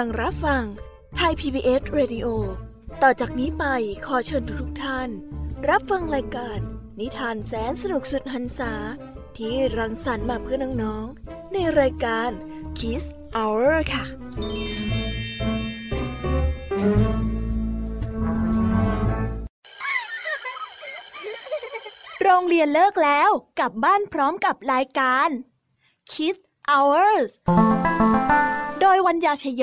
ลังรับฟังไทย PBS Radio ต่อจากนี้ไปขอเชิญทุกท่าน รับฟังรายการ นิทานแสนสนุกสุดหันษา ที่รังสรรค์มาเพื่อน้องๆ ในรายการ Kiss Hour ค่ะ โรงเรียนเลิกแล้วกลับบ้านพร้อมกับรายการ Kids Hours โดยวัญญาชยโย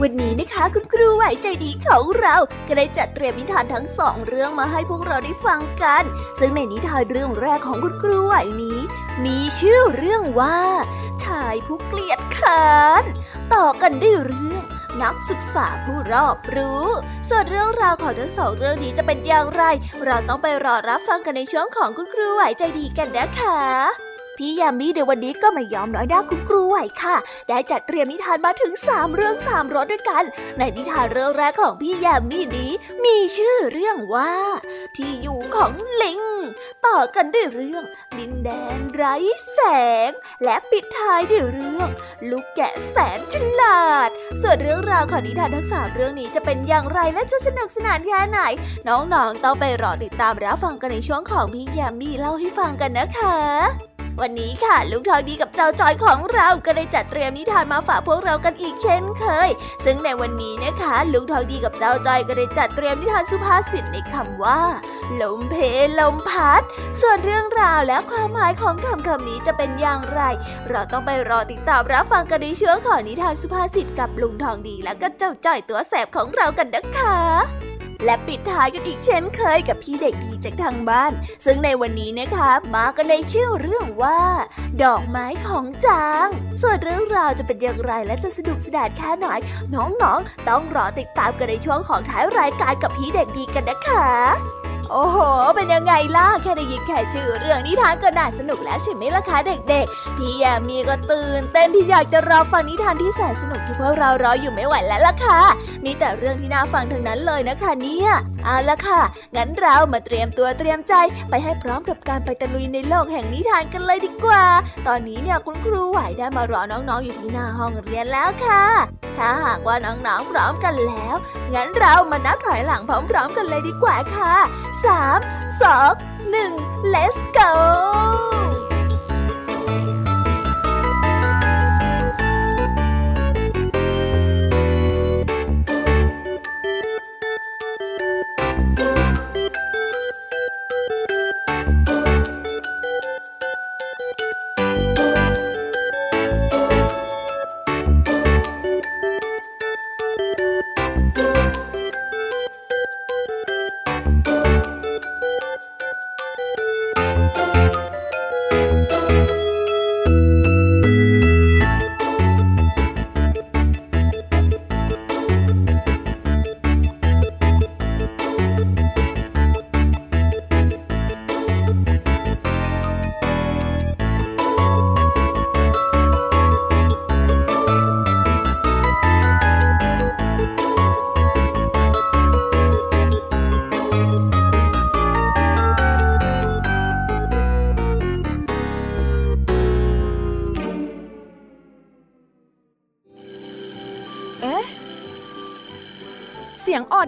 วันนี้นะคะคุณครูไหวใจดีของเราก็ได้จัดเตรียมนิทานทั้งสองเรื่องมาให้พวกเราได้ฟังกัน ซึ่งในนิทานเรื่องแรกของคุณครูไหวนี้ มีชื่อเรื่องว่า ชายผู้เกลียดขานต่อกันด้วยเรื่องนักศึกษาผู้รอบรู้ ส่วนเรื่องราวของทั้งสองเรื่องนี้จะเป็นอย่างไร เราต้องไปรอรับฟังกันในช่วงของคุณครูไหวใจดีกันนะคะ พี่ยามีเดี๋ยววันนี้ก็ไม่ยอมน้อยหน้าคุณครูไหวค่ะ ได้จัดเตรียมนิทานมาถึงสามเรื่องสามรสด้วยกัน ในนิทานเรื่องแรกของพี่ยามีนี้ มีชื่อเรื่องว่า ที่อยู่ของลิง ต่อกันด้วยเรื่อง ดินแดนไร้แสง และปิดท้ายด้วยเรื่อง ลูกแกะแสนฉลาด ส่วนเรื่องราวของนิทานทั้งสามเรื่องนี้จะเป็นอย่างไรและจะสนุกสนานแค่ไหน น้องๆต้องไปรอติดตามรับฟังกันในช่วงของพี่ยามีเล่าให้ฟังกันนะคะ วันนี้ค่ะ ลุงทองดีกับเจ้าจอยของเราก็ได้จัดเตรียมนิทานมาฝากพวกเรากันอีกเช่นเคย ซึ่งในวันนี้นะคะ ลุงทองดีกับเจ้าจอยก็ได้จัดเตรียมนิทานสุภาษิตในคำว่าลมเพลมพัด ส่วนเรื่องราวและความหมายของคำคำนี้จะเป็นอย่างไร เราต้องไปรอติดตามรับฟังกันในช่วงของนิทานสุภาษิตกับลุงทองดีและก็เจ้าจ้อยตัวแสบของเรากันนะคะ และปิดท้ายกันอีกเช่นเคยกับพี่เด็กดีจากทางบ้าน ซึ่งในวันนี้นะคะมากันในชื่อเรื่องว่า ดอกไม้ของจาง ส่วนเรื่องราวจะเป็นอย่างไรและจะสนุกสนานแค่ไหนน้องๆ ต้องรอติดตามกันในช่วงของท้ายรายการกับพี่เด็กดีกันนะคะ โอ้โห เป็นยังไงล่ะ แค่ได้ยินแค่ชื่อเรื่องนิทานก็น่าสนุกแล้วใช่ไหมล่ะคะเด็กๆ พี่ยามีก็ตื่นเต้นที่อยากจะรอฟังนิทานที่แสนสนุกที่พวกเรารออยู่ไม่ไหวแล้วล่ะค่ะ มีแต่เรื่องที่น่าฟังทั้งนั้นเลยนะคะเนี่ย เอาละค่ะ งั้นเรามาเตรียมตัวเตรียมใจไปให้พร้อมกับการไปตะลุยในโลกแห่งนิทานกันเลยดีกว่า ตอนนี้เนี่ยคุณครูไหวได้มารอน้องๆอยู่ที่หน้าห้องเรียนแล้วค่ะ ถ้าหากว่าน้องๆพร้อมกันแล้ว งั้นเรามานับถอยหลังพร้อมๆกันเลยดีกว่าค่ะสามสองหนึ่ง let's go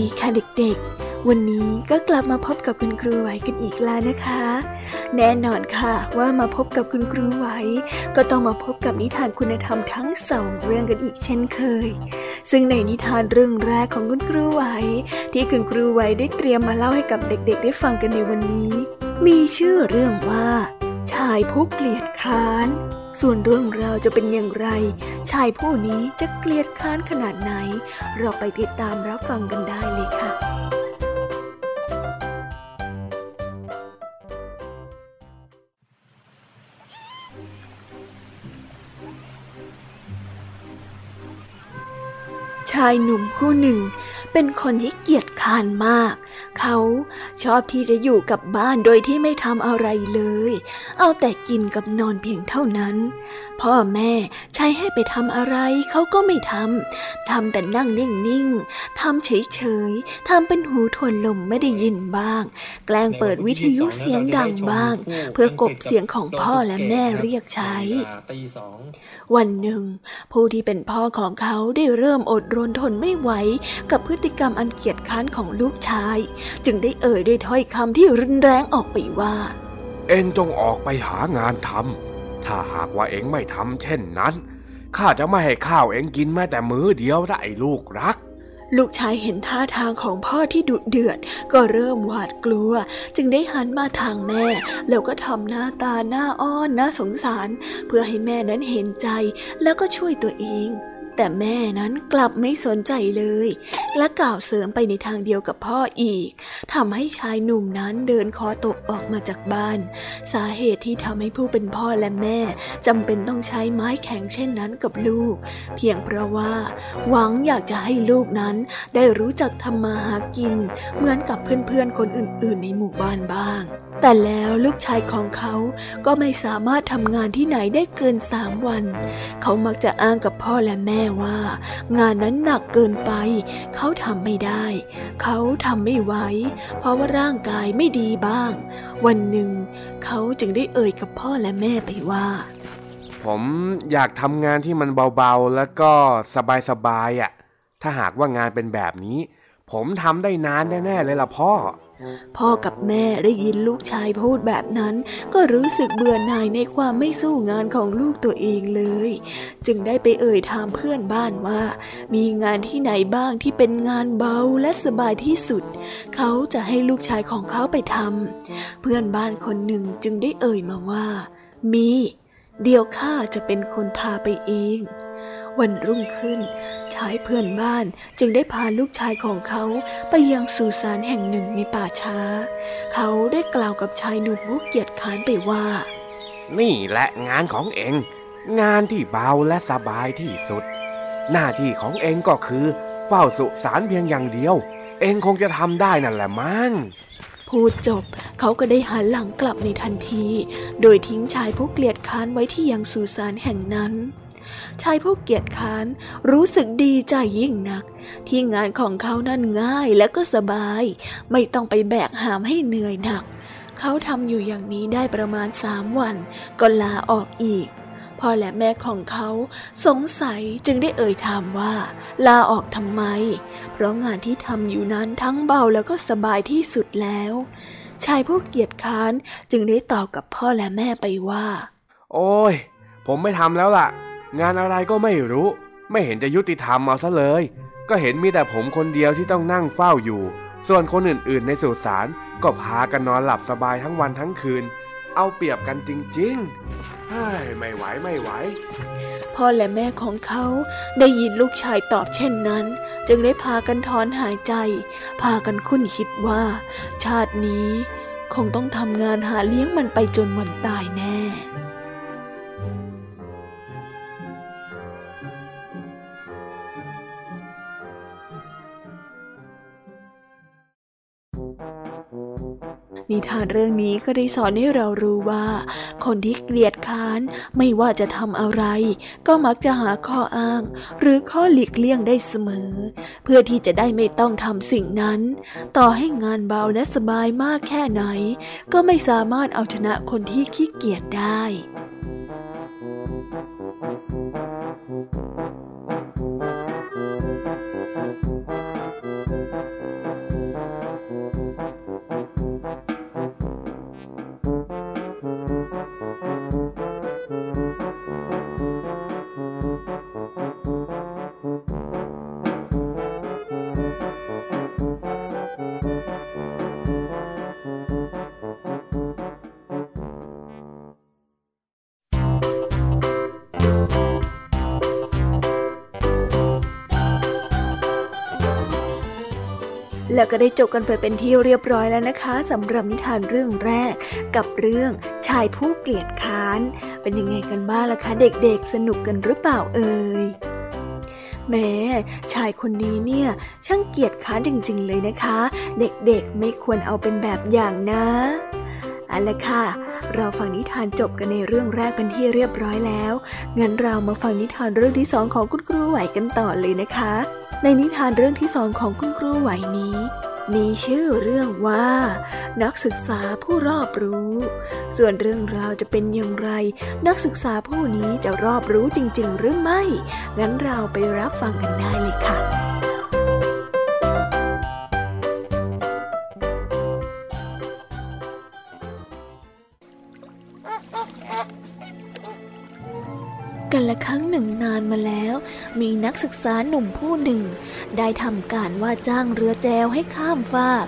ดีค่ะเด็กๆ วันนี้ก็กลับมาพบกับคุณครูไหวกันอีกแล้วนะคะ แน่นอนค่ะว่ามาพบกับคุณครูไหว ก็ต้องมาพบกับนิทานคุณธรรมทั้งสองเรื่องกันอีกเช่นเคย ซึ่งในนิทานเรื่องแรกของคุณครูไหว ที่คุณครูไหวได้เตรียมมาเล่าให้กับเด็กๆ ได้ฟังกันในวันนี้ มีชื่อเรื่องว่า ชายผู้เกลียดค้าน ส่วนเรื่องราวจะเป็นอย่างไร ชายผู้นี้จะเกลียดค้านขนาดไหน เราไปติดตามรับฟังกันได้เลยค่ะชายหนุ่มผู้หนึ่ง เป็นคนที่เกียจคร้านมาก เขาชอบที่จะอยู่กับบ้านโดยที่ไม่ทำอะไรเลย เอาแต่กินกับนอนเพียงเท่านั้น พ่อแม่ใช้ให้ไปทำอะไรเขาก็ไม่ทำทำแต่นั่งนิ่งๆทำเฉยๆทำเป็นหูทวนลมไม่ได้ยินบ้าง แกล้งเปิดวิทยุเสียงดังบ้าง เพื่อกบเสียงของพ่อและแม่เรียกใช้ วันหนึ่ง ผู้ที่เป็นพ่อของเขาได้เริ่มอดรนทนไม่ไหวกับพฤติกรรมอันเกียจค้านของลูกชาย จึงได้เอ่ยด้วยถ้อยคำที่รุนแรงออกไปว่า เองจงออกไปหางานทำถ้าหากว่าเองไม่ทำเช่นนั้นข้าจะไม่ให้ข้าวเองกินแม้แต่มื้อเดียวนะไอ้ลูกรักลูกชายเห็นท่าทางของพ่อที่ดุเดือด ก็เริ่มหวาดกลัว จึงได้หันมาทางแม่ แล้วก็ทำหน้าตาหน้าอ้อนน่าสงสาร เพื่อให้แม่นั้นเห็นใจแล้วก็ช่วยตัวเอง แต่แม่นั้นกลับไม่สนใจเลย และกล่าวเสริมไปในทางเดียวกับพ่ออีกทำให้ชายหนุ่มนั้นเดินคอตกออกมาจากบ้าน สาเหตุที่ทำให้ผู้เป็นพ่อและแม่จำเป็นต้องใช้ไม้แข็งเช่นนั้นกับลูก เพียงเพราะว่า หวังอยากจะให้ลูกนั้นได้รู้จักทำมาหากิน เหมือนกับเพื่อนๆคนอื่น ๆ ในหมู่บ้านบ้าง แต่แล้วลูกชายของเขาก็ไม่สามารถทำงานที่ไหนได้เกินสามวัน เขามักจะอ้างกับพ่อและแม่ว่า งานนั้นหนักเกินไป เขาทำไม่ได้ เขาทำไม่ไหวเพราะว่าร่างกายไม่ดีบ้าง วันหนึ่ง เขาจึงได้เอ่ยกับพ่อและแม่ไปว่า ผมอยากทำงานที่มันเบาๆ แล้วก็สบายๆอะ ถ้าหากว่างานเป็นแบบนี้ ผมทำได้นานแน่ๆเลยล่ะพ่อ พ่อกับแม่ได้ยินลูกชายพูดแบบนั้น ก็รู้สึกเบื่อหน่ายในความไม่สู้งานของลูกตัวเองเลย จึงได้ไปเอ่ยถามเพื่อนบ้านว่า มีงานที่ไหนบ้างที่เป็นงานเบาและสบายที่สุด เขาจะให้ลูกชายของเขาไปทำเพื่อนบ้านคนหนึ่งจึงได้เอ่ยมาว่า มี เดี๋ยวข้าจะเป็นคนพาไปเองวันรุ่งขึ้น ชายเพื่อนบ้านจึงได้พาลูกชายของเขาไปยังสุสานแห่งหนึ่งในป่าช้า เขาได้กล่าวกับชายหนุ่มผู้เกียจค้านไปว่า นี่แหละงานของเอง งานที่เบาและสบายที่สุด หน้าที่ของเองก็คือ เฝ้าสุสานเพียงอย่างเดียว เองคงจะทำได้นั่นแหละมั้งพูดจบเขาก็ได้หันหลังกลับในทันที โดยทิ้งชายผู้เกลียดค้านไว้ที่ยังสุสานแห่งนั้น ชายผู้เกียจค้านรู้สึกดีใจยิ่งนัก ที่งานของเขานั้นง่ายและก็สบาย ไม่ต้องไปแบกหามให้เหนื่อยหนัก เขาทำอยู่อย่างนี้ได้ประมาณสามวัน ก็ลาออกอีกพ่อและแม่ของเขาสงสัยจึงได้เอ่ยถามว่า ลาออกทำไม เพราะงานที่ทำอยู่นั้นทั้งเบาแล้วก็สบายที่สุดแล้ว ชายผู้เกียจค้านจึงได้ตอบกับพ่อและแม่ไปว่า โอ้ย ผมไม่ทำแล้วล่ะ งานอะไรก็ไม่รู้ ไม่เห็นจะยุติธรรมเอาซะเลย ก็เห็นมีแต่ผมคนเดียวที่ต้องนั่งเฝ้าอยู่ ส่วนคนอื่นๆ ในสุสานก็พากันนอนหลับสบายทั้งวันทั้งคืน เอาเปรียบกันจริงๆเฮ้ยไม่ไหวไม่ไหว พ่อและแม่ของเขาได้ยินลูกชายตอบเช่นนั้น จึงได้พากันถอนหายใจ พากันคุ้นคิดว่า ชาตินี้ คงต้องทำงานหาเลี้ยงมันไปจนวันตายแน่ นิทานเรื่องนี้ก็ได้สอนให้เรารู้ว่า คนที่เกลียดค้านไม่ว่าจะทำอะไร ก็มักจะหาข้ออ้าง หรือข้อหลีกเลี่ยงได้เสมอ เพื่อที่จะได้ไม่ต้องทำสิ่งนั้น ต่อให้งานเบาและสบายมากแค่ไหน ก็ไม่สามารถเอาชนะคนที่ขี้เกียจได้ แล้วก็ได้จบกันไปเป็นที่เรียบร้อยแล้วนะคะสำหรับนิทานเรื่องแรกกับเรื่องชายผู้เกลียดค้าน เป็นยังไงกันบ้างล่ะคะเด็กๆ สนุกกันหรือเปล่าเอ่ยแม้ชายคนนี้เนี่ยช่างเกียจค้านจริง ๆ เลยนะคะ เด็กๆไม่ควรเอาเป็นแบบอย่างนะเอาละค่ะ เราฟังนิทานจบกันในเรื่องแรกเป็นที่เรียบร้อยแล้วงั้นเรามาฟังนิทานเรื่องที่สองของคุณครูไหวกันต่อเลยนะคะ ในนิทานเรื่องที่สองของคุณครูไหวนี้ มีชื่อเรื่องว่า นักศึกษาผู้รอบรู้ ส่วนเรื่องราวจะเป็นอย่างไร นักศึกษาผู้นี้จะรอบรู้จริง ๆ หรือไม่ งั้นเราไปรับฟังกันได้เลยค่ะ กันละครั้งหนึ่งนานมาแล้ว มีนักศึกษาหนุ่มผู้หนึ่ง ได้ทำการว่าจ้างเรือแจวให้ข้ามฟาก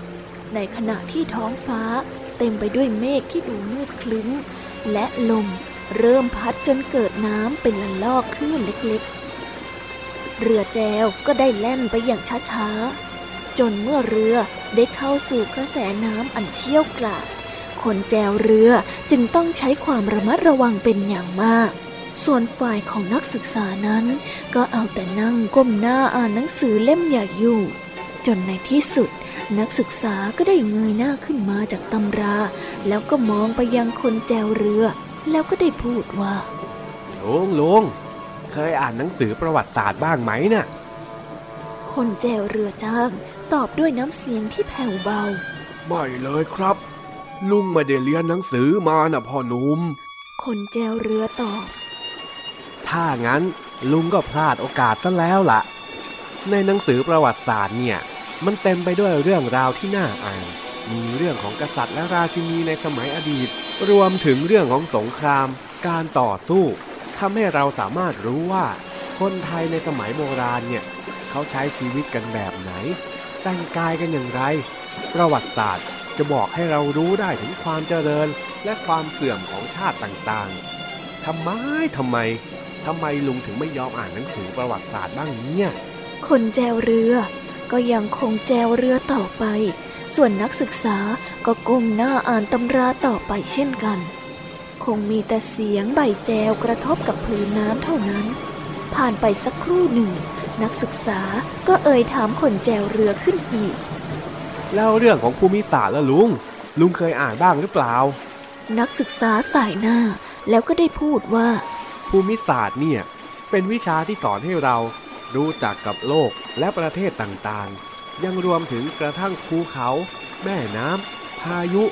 ในขณะที่ท้องฟ้า เต็มไปด้วยเมฆที่ดูมืดคลึ้ม และลมเริ่มพัดจนเกิดน้ำเป็นละลอกคลื่นเล็กๆ เรือแจวก็ได้แล่นไปอย่างช้าๆ จนเมื่อเรือได้เข้าสู่กระแสน้ำอันเชี่ยวกราดคนแจวเรือจึงต้องใช้ความระมัดระวังเป็นอย่างมาก ส่วนฝ่ายของนักศึกษานั้น ก็เอาแต่นั่งก้มหน้าอ่านหนังสือเล่มใหญ่อยู่ จนในที่สุด นักศึกษาก็ได้เงยหน้าขึ้นมาจากตำรา แล้วก็มองไปยังคนแจวเรือ แล้วก็ได้พูดว่าลุงลุงเคยอ่านหนังสือประวัติศาสตร์บ้างไหมน่ะ คนแจวเรือจ้างตอบด้วยน้ำเสียงที่แผ่วเบา ไม่เลยครับ ลุงไม่ได้เรียนหนังสือมานะพ่อหนุ่มคนแจวเรือตอบ ถ้างั้นลุงก็พลาดโอกาสซะแล้วล่ะ ในหนังสือประวัติศาสตร์เนี่ย มันเต็มไปด้วยเรื่องราวที่น่าอ่าน มีเรื่องของกษัตริย์และราชินีในสมัยอดีต รวมถึงเรื่องของสงคราม การต่อสู้ทำให้เราสามารถรู้ว่า คนไทยในสมัยโบราณเนี่ย เขาใช้ชีวิตกันแบบไหน แต่งกายกันอย่างไร ประวัติศาสตร์จะบอกให้เรารู้ได้ถึงความเจริญและความเสื่อมของชาติต่างๆทำไมทำไม ทำไมลุงถึงไม่ยอมอ่านหนังสือประวัติศาสตร์บ้างเนี่ย คนแจวเรือก็ยังคงแจวเรือต่อไป ส่วนนักศึกษาก็ก้มหน้าอ่านตำราต่อไปเช่นกัน คงมีแต่เสียงใบแจวกระทบกับพื้นน้ำเท่านั้น ผ่านไปสักครู่หนึ่ง นักศึกษาก็เอ่ยถามคนแจวเรือขึ้นอีก แล้วเรื่องของภูมิศาสตร์ละลุง ลุงเคยอ่านบ้างหรือเปล่า นักศึกษาสายหน้าแล้วก็ได้พูดว่า ภูมิศาสตร์เนี่ย เป็นวิชาที่สอนให้เรารู้จักกับโลกและประเทศต่างๆ ยังรวมถึงกระทั่งภูเขา แม่น้ำพายุ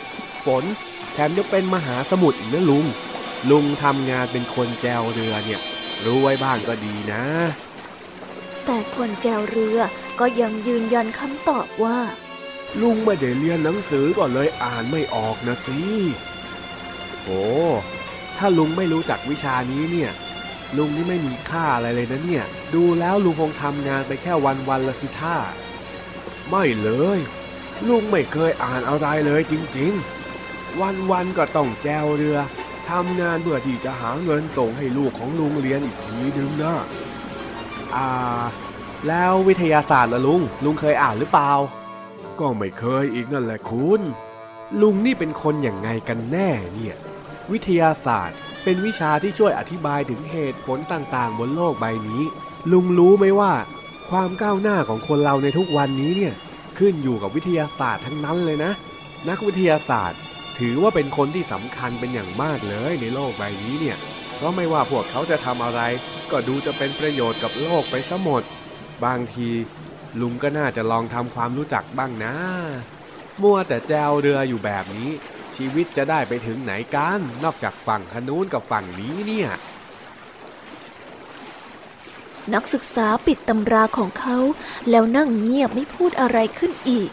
ฝน แถมยังเป็นมหาสมุทรอีกนะลุง ลุงทำงานเป็นคนแจวเรือเนี่ย รู้ไว้บ้างก็ดีนะ แต่คนแจวเรือก็ยังยืนยันคำตอบว่า ลุงไม่ได้เรียนหนังสือก็เลยอ่านไม่ออกนะสิโอ้ ถ้าลุงไม่รู้จักวิชานี้เนี่ย ลุงนี่ไม่มีค่าอะไรเลยนะเนี่ย ดูแล้วลุงคงทำงานไปแค่วันวันละสิท่า ไม่เลย ลุงไม่เคยอ่านอะไรเลยจริงๆ วันวันก็ต้องแจวเรือทำงานเพื่อที่จะหาเงินส่งให้ลูกของลุงเรียนอีกทีนึงนะอ่า แล้ววิทยาศาสตร์ละลุง ลุงเคยอ่านหรือเปล่า ก็ไม่เคยอีกนั่นแหละคุณ ลุงนี่เป็นคนอย่างไงกันแน่เนี่ย วิทยาศาสตร์ เป็นวิชาที่ช่วยอธิบายถึงเหตุผลต่างๆ บนโลกใบนี้ ลุงรู้ไหมว่า ความก้าวหน้าของคนเราในทุกวันนี้เนี่ยขึ้นอยู่กับวิทยาศาสตร์ทั้งนั้นเลยนะ นักวิทยาศาสตร์ ถือว่าเป็นคนที่สำคัญเป็นอย่างมากเลยในโลกใบนี้เนี่ยเพราะไม่ว่าพวกเขาจะทำอะไร ก็ดูจะเป็นประโยชน์กับโลกไปซะหมด บางที ลุงก็น่าจะลองทำความรู้จักบ้างนะ มัวแต่แจวเรืออยู่แบบนี้ ชีวิตจะได้ไปถึงไหนกัน นอกจากฝั่งขนู้นกับฝั่งนี้เนี่ย นักศึกษาปิดตำราของเขา แล้วนั่งเงียบไม่พูดอะไรขึ้นอีก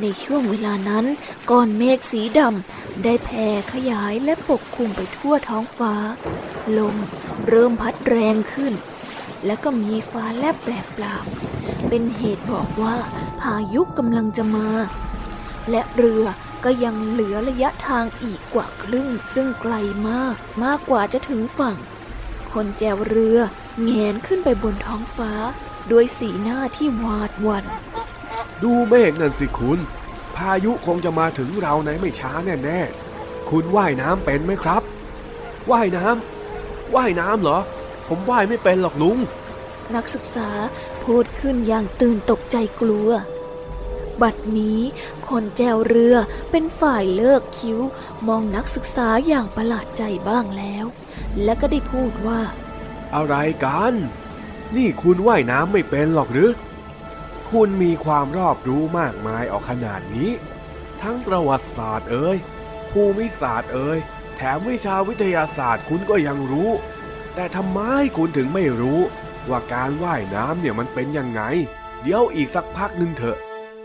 ในช่วงเวลานั้นก้อนเมฆสีดำได้แผ่ขยายและปกคลุมไปทั่วท้องฟ้า ลมเริ่มพัดแรงขึ้น และก็มีฟ้าแลบแปลกปล่าเป็นเหตุบอกว่าพายุกำลังจะมา และเรือ ก็ยังเหลือระยะทางอีกกว่าครึ่ง ซึ่งไกลมาก มากกว่าจะถึงฝั่ง คนแจวเรือแงนขึ้นไปบนท้องฟ้า ด้วยสีหน้าที่หวาดหวั่นดูเมฆนั่นสิคุณ พายุคงจะมาถึงเราในไม่ช้าแน่ๆ คุณว่ายน้ำเป็นไหมครับ ว่ายน้ำว่ายน้ำเหรอ ผมว่ายไม่เป็นหรอกลุง นักศึกษาพูดขึ้นอย่างตื่นตกใจกลัว บัดนี้คนแจวเรือเป็นฝ่ายเลิกคิ้ว มองนักศึกษาอย่างประหลาดใจบ้างแล้ว และก็ได้พูดว่า อะไรกัน นี่คุณว่ายน้ำไม่เป็นหรอกหรือ คุณมีความรอบรู้มากมายออกขนาดนี้ ทั้งประวัติศาสตร์เอ่ยภูมิศาสตร์เอ่ยแถมวิชาวิทยาศาสตร์คุณก็ยังรู้ แต่ทำไมคุณถึงไม่รู้ ว่าการว่ายน้ำเนี่ยมันเป็นยังไง เดี๋ยวอีกสักพักหนึ่งเถอะ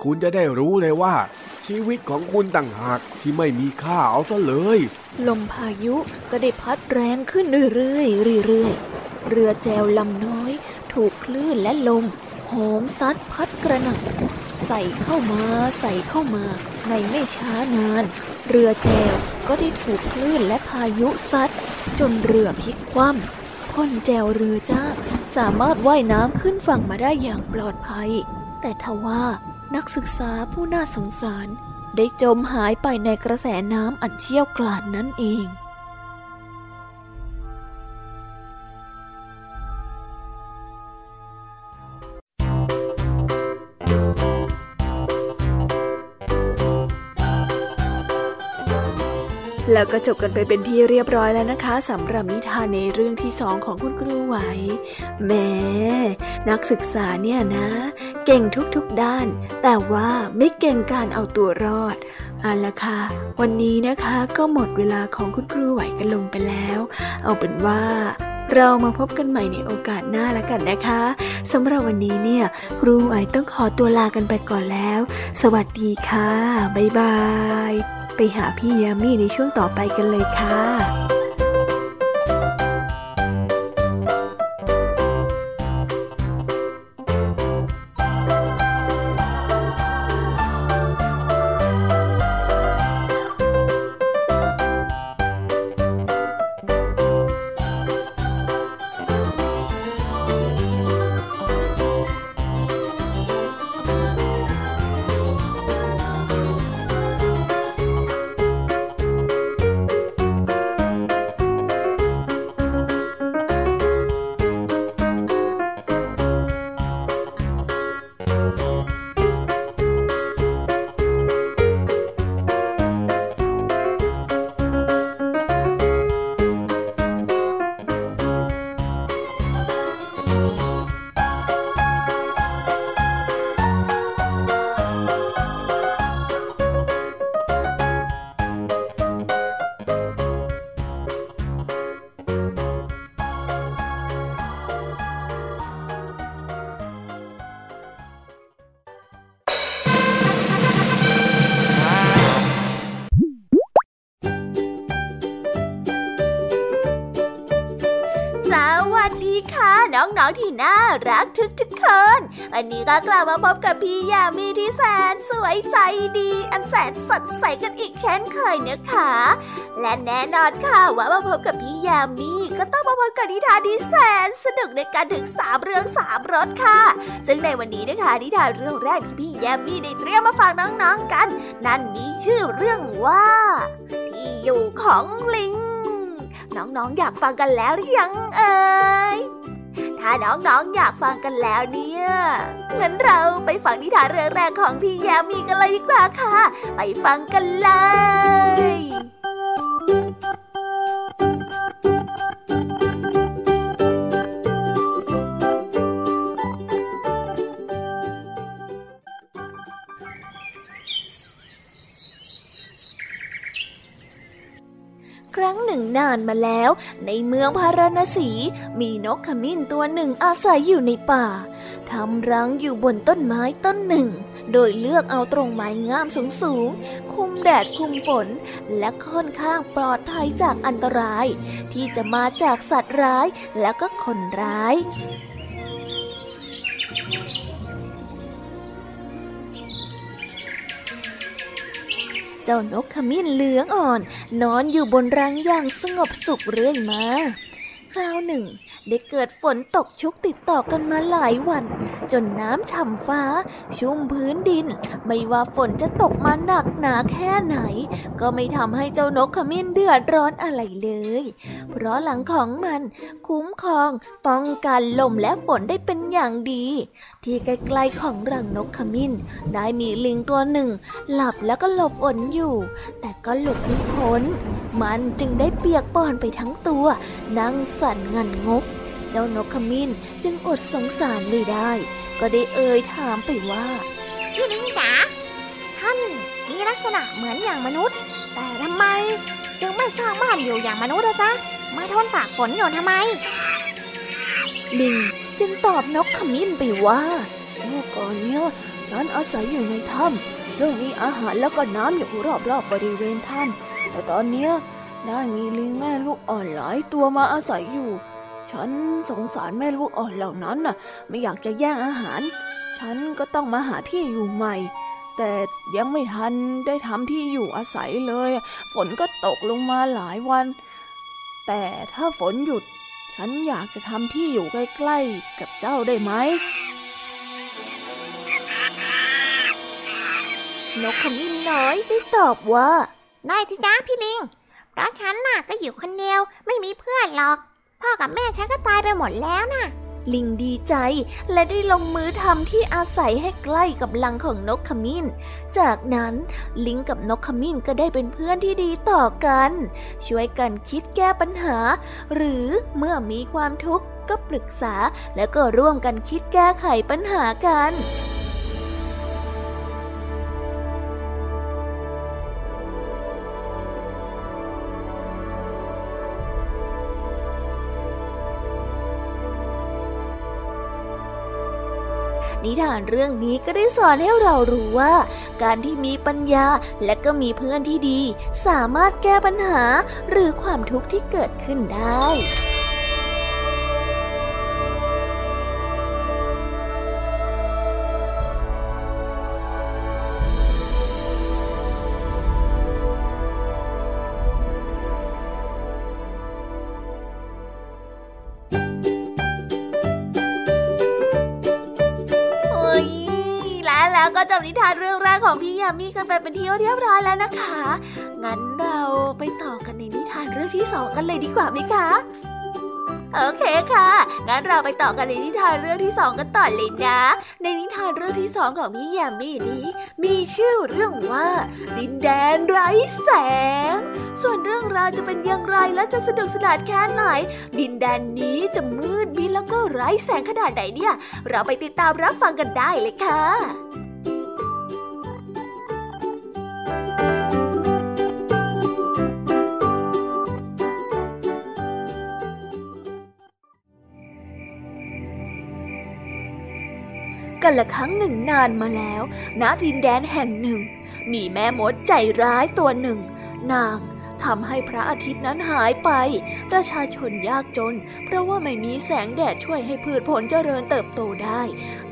คุณจะได้รู้เลยว่า ชีวิตของคุณต่างหากที่ไม่มีค่าเอาซะเลย ลมพายุก็ได้พัดแรงขึ้นเรื่อยๆเรื่อยๆเรือแจวลำน้อย ถูกคลื่นและลมโหมซัดพัดกระหน่ำใส่เข้ามาใส่เข้ามา ในไม่ช้านาน เรือแจวก็ได้ถูกคลื่นและพายุซัด จนเรือพลิกคว่ำพคนแจวเรือจ้า สามารถว่ายน้ำขึ้นฝั่งมาได้อย่างปลอดภัย แต่ทว่า นักศึกษาผู้น่าสงสารได้จมหายไปในกระแสน้ำอันเชี่ยวกรานนั่นเอง แล้วก็จบกันไปเป็นที่เรียบร้อยแล้วนะคะสำหรับนิทานในเรื่องที่สองของคุณครูไหวแม้นักศึกษาเนี่ยนะ เก่งทุกๆด้าน แต่ว่าไม่เก่งการเอาตัวรอดเอาละค่ะ วันนี้นะคะก็หมดเวลาของคุณครูไหวกันลงไปแล้ว เอาเป็นว่าเรามาพบกันใหม่ในโอกาสหน้าแล้วกันนะคะสำหรับวันนี้เนี่ย ครูไหวต้องขอตัวลากันไปก่อนแล้ว สวัสดีค่ะ บ๊ายบาย ไปหาพี่ยามีในช่วงต่อไปกันเลยค่ะ วันนี้ก็กลับมาพบกับพี่ยามีที่แสนสวยใจดี อันแสนสดใสกันอีกเช่นเคยนะคะ และแน่นอนค่ะว่ามาพบกับพี่ยามีก็ต้องมาพบกับนิทานที่แสนสนุกในการถึงสามเรื่องสามรสค่ะ ซึ่งในวันนี้นะคะนิทานเรื่องแรกที่พี่ยามีได้เตรียมมาฝากน้องๆกัน นั่นมีชื่อเรื่องว่า ที่อยู่ของลิง น้องๆอยากฟังกันแล้วหรือยังเอ่ย ถ้าน้องๆออยากฟังกันแล้วเนี่ยงั้นเราไปฟังนิทานเรื่องแรกของพี่ยามีกันเลยดีกว่าค่ะ ไปฟังกันเลย นานมาแล้ว ในเมืองพาราณสี มีนกขมิ้นตัวหนึ่งอาศัยอยู่ในป่าทำรังอยู่บนต้นไม้ต้นหนึ่ง โดยเลือกเอาตรงไม้งามสูงสูงคุมแดดคุมฝน และค่อนข้างปลอดภัยจากอันตราย ที่จะมาจากสัตว์ร้ายและก็คนร้าย เจ้านกขมิ้นเหลืองอ่อน นอนอยู่บนรังอย่างสงบสุขเรื่อยมาคราวหนึ่ง ได้เกิดฝนตกชุกติดต่อกันมาหลายวัน จนน้ำฉ่ำฟ้า ชุ่มพื้นดิน ไม่ว่าฝนจะตกมาหนักหนาแค่ไหน ก็ไม่ทำให้เจ้านกขมิ้นเดือดร้อนอะไรเลย เพราะหลังของมัน คุ้มครอง ป้องกันลมและฝนได้เป็นอย่างดี ที่ใกล้ๆของรังนกขมิ้น ได้มีลิงตัวหนึ่ง หลับแล้วก็หลบฝนอยู่ แต่ก็หลบไม่พ้น มันจึงได้เปียกปอนไปทั้งตัว นั่งสั่นงันงกจ้านกขมิ้นจึงอดสงสารไม่ได้ ก็ได้เอ่ยถามไปว่าพี่ลิงจ๋าท่านมีลักษณะเหมือนอย่างมนุษย์ แต่ทำไมจึงไม่สร้างบ้านอยู่อย่างมนุษย์ละจ๊ะมาทนตากฝนอยู่ทำไม ลิง จึงตอบนกขมิ้นไปว่า เมื่อก่อนเนี้ยฉันอาศัยอยู่ในถ้ำซึ่งมีอาหารแล้วก็น้ำอยู่รอบๆบบริเวณถ้ำแต่ตอนเนี้ยได้มีลิงแม่ลูกอ่อนหลายตัวมาอาศัยอยู่ ฉันสงสารแม่ลูกอ่อนเหล่านั้นน่ะ ไม่อยากจะแย่งอาหาร ฉันก็ต้องมาหาที่อยู่ใหม่ แต่ยังไม่ทันได้ทำที่อยู่อาศัยเลย ฝนก็ตกลงมาหลายวัน แต่ถ้าฝนหยุด ฉันอยากจะทำที่อยู่ใกล้ๆกับเจ้าได้ไหม นกขมิ้นน้อยได้ตอบว่า ได้สิจ้าพี่ลิง เพราะฉันน่ะก็อยู่คนเดียวไม่มีเพื่อนหรอก พ่อกับแม่ฉันก็ตายไปหมดแล้วน่ะ ลิงดีใจและได้ลงมือทำที่อาศัยให้ใกล้กับรังของนกขมิ้น จากนั้นลิงกับนกขมิ้นก็ได้เป็นเพื่อนที่ดีต่อกัน ช่วยกันคิดแก้ปัญหา หรือเมื่อมีความทุกข์ก็ปรึกษาและก็ร่วมกันคิดแก้ไขปัญหากัน นิทานเรื่องนี้ก็ได้สอนให้เรารู้ว่า การที่มีปัญญาและก็มีเพื่อนที่ดี สามารถแก้ปัญหาหรือความทุกข์ที่เกิดขึ้นได้ ก็จบนิทานเรื่องแรกของพี่ยามีกันไปเป็นที่เรียบร้อยแล้วนะคะ งั้นเราไปต่อกันในนิทานเรื่องที่สองกันเลยดีกว่าไหมคะ โอเคค่ะ งั้นเราไปต่อกันในนิทานเรื่องที่สองกันต่อเลยนะ ในนิทานเรื่องที่สองของพี่ยามีนี้ มีชื่อเรื่องว่า ดินแดนไร้แสง ส่วนเรื่องราวจะเป็นอย่างไรและจะสนุกสนานแค่ไหน ดินแดนนี้จะมืดมิดแล้วก็ไร้แสงขนาดไหนเนี่ย เราไปติดตามรับฟังกันได้เลยค่ะ กันละครั้งหนึ่งนานมาแล้ว ณ ดินแดนแห่งหนึ่ง มีแม่มดใจร้ายตัวหนึ่ง นางทำให้พระอาทิตย์นั้นหายไป ประชาชนยากจน เพราะว่าไม่มีแสงแดดช่วยให้พืชผลเจริญเติบโตได้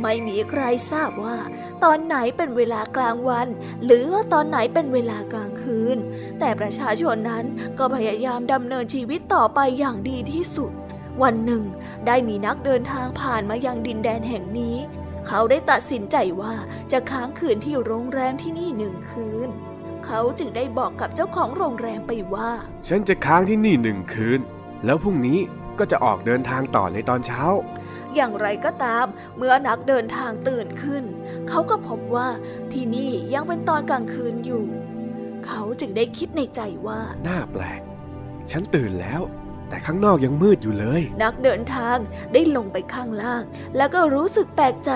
ไม่มีใครทราบว่า ตอนไหนเป็นเวลากลางวัน หรือว่าตอนไหนเป็นเวลากลางคืน แต่ประชาชนนั้นก็พยายามดำเนินชีวิตต่อไปอย่างดีที่สุด วันหนึ่ง ได้มีนักเดินทางผ่านมายังดินแดนแห่งนี้ เขาได้ตัดสินใจว่าจะค้างคืนที่โรงแรมที่นี่หนึ่งคืน เขาจึงได้บอกกับเจ้าของโรงแรมไปว่า ฉันจะค้างที่นี่หนึ่งคืน แล้วพรุ่งนี้ก็จะออกเดินทางต่อในตอนเช้า อย่างไรก็ตาม เมื่อนักเดินทางตื่นขึ้น เขาก็พบว่าที่นี่ยังเป็นตอนกลางคืนอยู่ เขาจึงได้คิดในใจว่า น่าแปลก ฉันตื่นแล้ว แต่ข้างนอกยังมืดอยู่เลย นักเดินทางได้ลงไปข้างล่าง แล้วก็รู้สึกแปลกใจ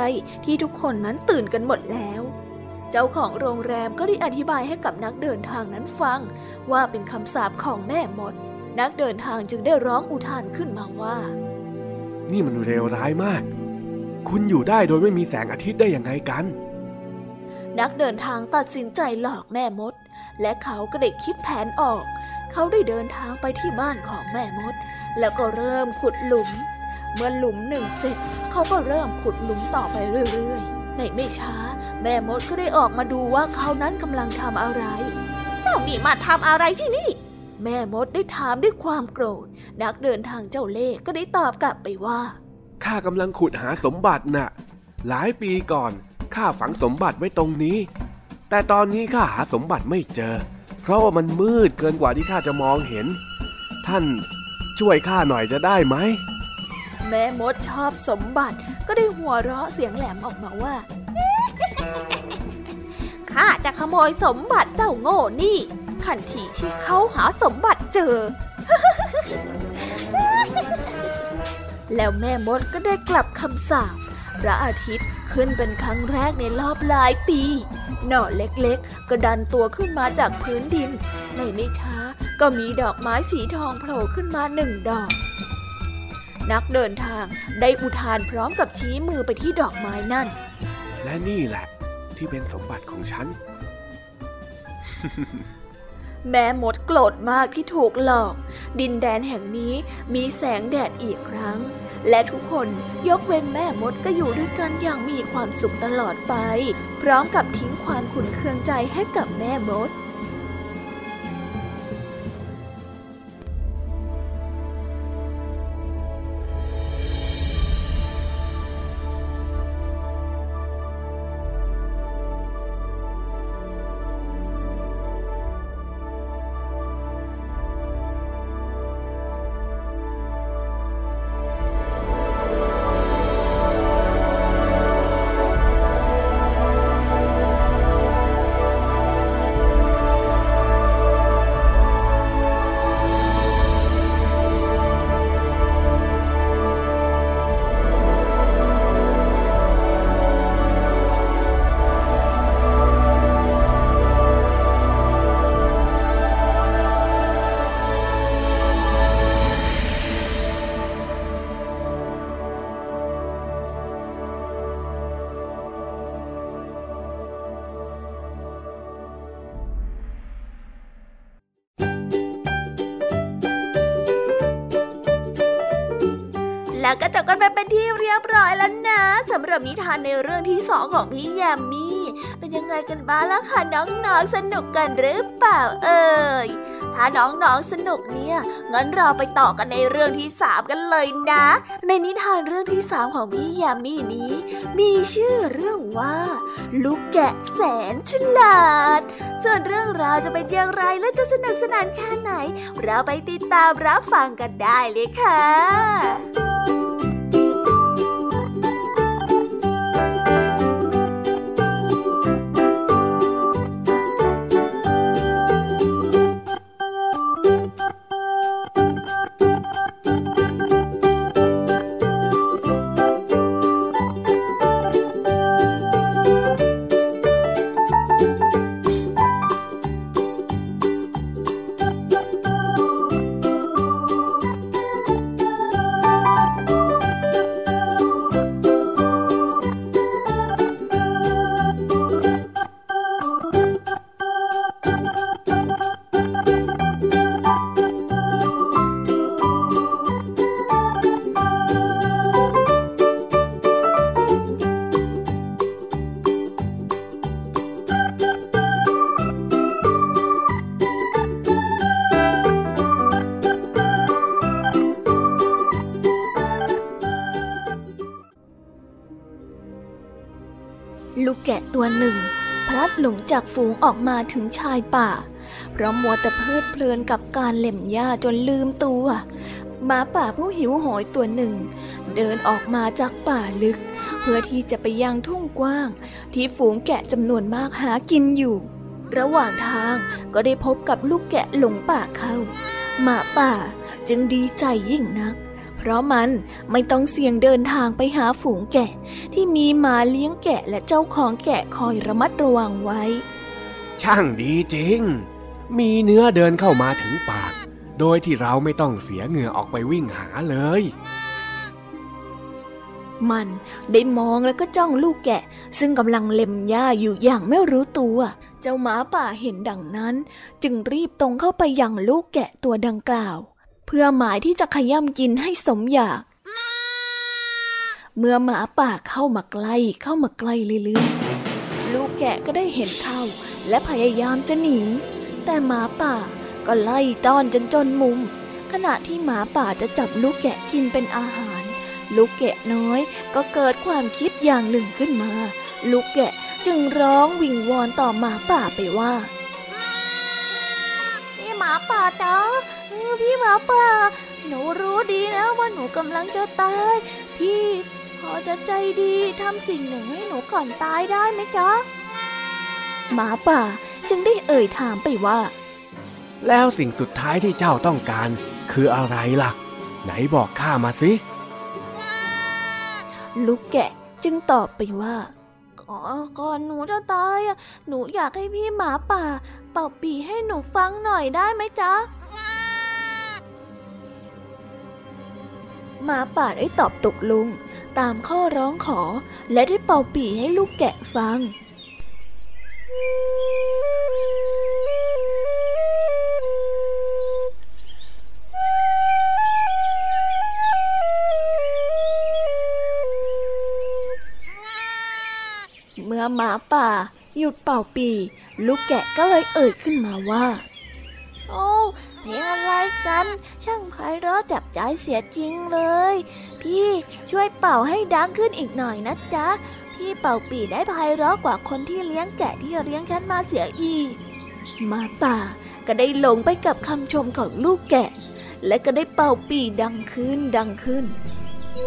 ที่ทุกคนนั้นตื่นกันหมดแล้ว เจ้าของโรงแรมก็ได้อธิบายให้กับนักเดินทางนั้นฟัง ว่าเป็นคำสาปของแม่มด นักเดินทางจึงได้ร้องอุทานขึ้นมาว่า นี่มันเร็วร้ายมาก คุณอยู่ได้โดยไม่มีแสงอาทิตย์ได้ยังไงกัน นักเดินทางตัดสินใจหลอกแม่มด และเขาก็ได้คิดแผนออก เขาได้เดินทางไปที่บ้านของแม่มด แล้วก็เริ่มขุดหลุม เมื่อหลุมหนึ่งเสร็จ เขาก็เริ่มขุดหลุมต่อไปเรื่อยๆ ในไม่ช้า แม่มดก็ได้ออกมาดูว่าเขานั้นกำลังทำอะไร เจ้านี่มาทำอะไรที่นี่ แม่มดได้ถามด้วยความโกรธ นักเดินทางเจ้าเล่ห์ก็ได้ตอบกลับไปว่าข้ากำลังขุดหาสมบัติน่ะ หลายปีก่อนข้าฝังสมบัติไว้ตรงนี้ แต่ตอนนี้ข้าหาสมบัติไม่เจอ เพราะว่ามันมืดเกินกว่าที่ข้าจะมองเห็น ท่านช่วยข้าหน่อยจะได้ไหม แม่มดชอบสมบัติก็ได้หัวเราะเสียงแหลมออกมาว่า ข้าจะขโมยสมบัติเจ้าโง่นี่ ทันทีที่เขาหาสมบัติเจอ แล้วแม่มดก็ได้กลับคำสาป พระอาทิตย์ขึ้นเป็นครั้งแรกในรอบหลายปี หน่อเล็กๆ ก็ดันตัวขึ้นมาจากพื้นดิน ในไม่ช้าก็มีดอกไม้สีทองโผล่ขึ้นมาหนึ่งดอก นักเดินทางได้อุทานพร้อมกับชี้มือไปที่ดอกไม้นั่น และนี่แหละที่เป็นสมบัติของฉัน แม่มดโกรธมากที่ถูกหลอก ดินแดนแห่งนี้มีแสงแดดอีกครั้ง และทุกคนยกเว้นแม่มดก็อยู่ด้วยกันอย่างมีความสุขตลอดไป พร้อมกับทิ้งความขุนเคืองใจให้กับแม่มดานในเรื่องที่สองของพี่แยมมี่เป็นยังไงกันบ้างล่ะคะน้องๆสนุกกันหรือเปล่าเอ่ยถ้าน้องๆสนุกเนี่ยงั้นเราไปต่อกันในเรื่องที่สามกันเลยนะ ในนิทานเรื่องที่สามของพี่ยมมี่นี้ มีชื่อเรื่องว่า ลูกแกะแสนฉลาด ส่วนเรื่องราวจะเป็นอย่างไรและจะสนุกสนานแค่ไหน เราไปติดตามรับฟังกันได้เลยค่ะ จากฝูงออกมาถึงชายป่า เพราะมัวแต่เพลิดเพลินกับการเล่มหญ้าจนลืมตัว หมาป่าผู้หิวโหยตัวหนึ่ง เดินออกมาจากป่าลึก เพื่อที่จะไปยังทุ่งกว้าง ที่ฝูงแกะจำนวนมากหากินอยู่ ระหว่างทางก็ได้พบกับลูกแกะหลงป่าเข้า หมาป่าจึงดีใจยิ่งนัก ราะมันไม่ต้องเสี่ยงเดินทางไปหาฝูงแกะ ที่มีหมาเลี้ยงแกะและเจ้าของแกะคอยระมัดระวังไว้ ช่างดีจริง มีเนื้อเดินเข้ามาถึงปาก โดยที่เราไม่ต้องเสียเหงื่อออกไปวิ่งหาเลยมันได้มองแล้วก็จ้องลูกแกะ ซึ่งกำลังเล็มหญ้าอยู่อย่างไม่รู้ตัว เจ้าหมาป่าเห็นดังนั้น จึงรีบตรงเข้าไปยังลูกแกะตัวดังกล่าว เพื่อหมายที่จะขย่ำกินให้สมอยาก เมื่อหมาป่าเข้ามาใกล้เข้ามาใกล้เรื่อยๆ ลูกแกะก็ได้เห็นเข้า และพยายามจะหนี แต่หมาป่าก็ไล่ต้อนจนจนมุม ขณะที่หมาป่าจะจับลูกแกะกินเป็นอาหาร ลูกแกะน้อยก็เกิดความคิดอย่างหนึ่งขึ้นมา ลูกแกะจึงร้องวิงวอนต่อหมาป่าไปว่าพี่หมาป่าจ้า พี่หมาป่า หนูรู้ดีนะว่าหนูกำลังจะตาย พี่พอจะใจดีทำสิ่งหนึ่งให้หนูก่อนตายได้ไหมจ๊ะ หมาป่าจึงได้เอ่ยถามไปว่า แล้วสิ่งสุดท้ายที่เจ้าต้องการ คืออะไรล่ะ ไหนบอกข้ามาสิ ลูกแกะจึงตอบไปว่าก่อนก่อนหนูจะตายอะ หนูอยากให้พี่หมาป่า เป่าปีให้หนูฟังหน่อยได้ไหมจ๊ะ หมาป่าได้ตอบตกลง ตามข้อร้องขอ และได้เป่าปีให้ลูกแกะฟัง เมื่อหมาป่า หยุดเป่าปี ลูกแกะก็เลยเอ่ยขึ้นมาว่า โอ้เพลงอะไรกัน ช่าง ไพเราะจับใจเสียจริงเลย พี่ช่วยเป่าให้ดังขึ้นอีกหน่อยนะจ๊ะ พี่เป่าปีได้ไพเราะกว่าคนที่เลี้ยงแกะที่เลี้ยงฉันมาเสียอีก มาป่าก็ได้หลงไปกับคำชมของลูกแกะ และก็ได้เป่าปีดังขึ้นดังขึ้นใน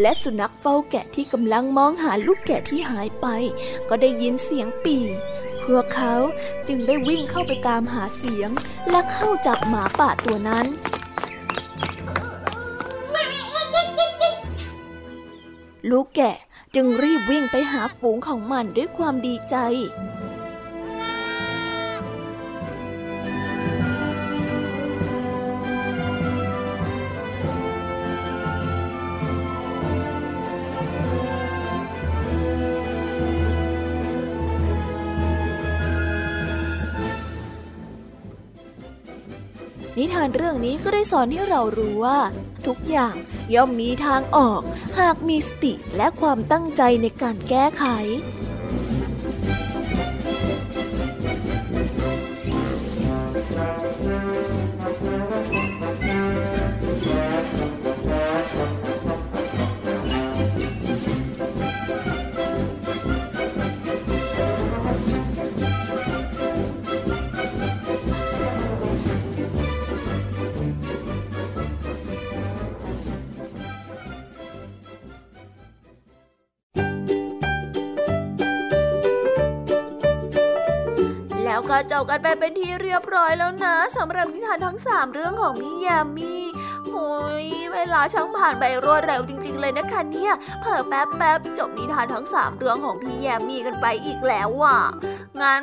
และสุนัขเฝ้าแกะที่กำลังมองหาลูกแกะที่หายไป ก็ได้ยินเสียงปีพวกเขาจึงได้วิ่งเข้าไปตามหาเสียง และเข้าจับหมาป่าตัวนั้นลูกแกะจึงรีบวิ่งไปหาฝูงของมันด้วยความดีใจานเรื่องนี้ก็ได้สอนให้เรารู้ว่า ทุกอย่างย่อมมีทางออก หากมีสติและความตั้งใจในการแก้ไข จบกันไปเป็นที่เรียบร้อยแล้วนะสำหรับนิทานทั้งสามเรื่องของพี่ยามีโอ้ยเวลาช่างผ่านไปรวดเร็วจริง ๆ เลยนะคะเนี่ยเผ่อแป๊บแป๊บๆจบนิทานทั้งสามเรื่องของพี่ยามีกันไปอีกแล้วว่ะงั้น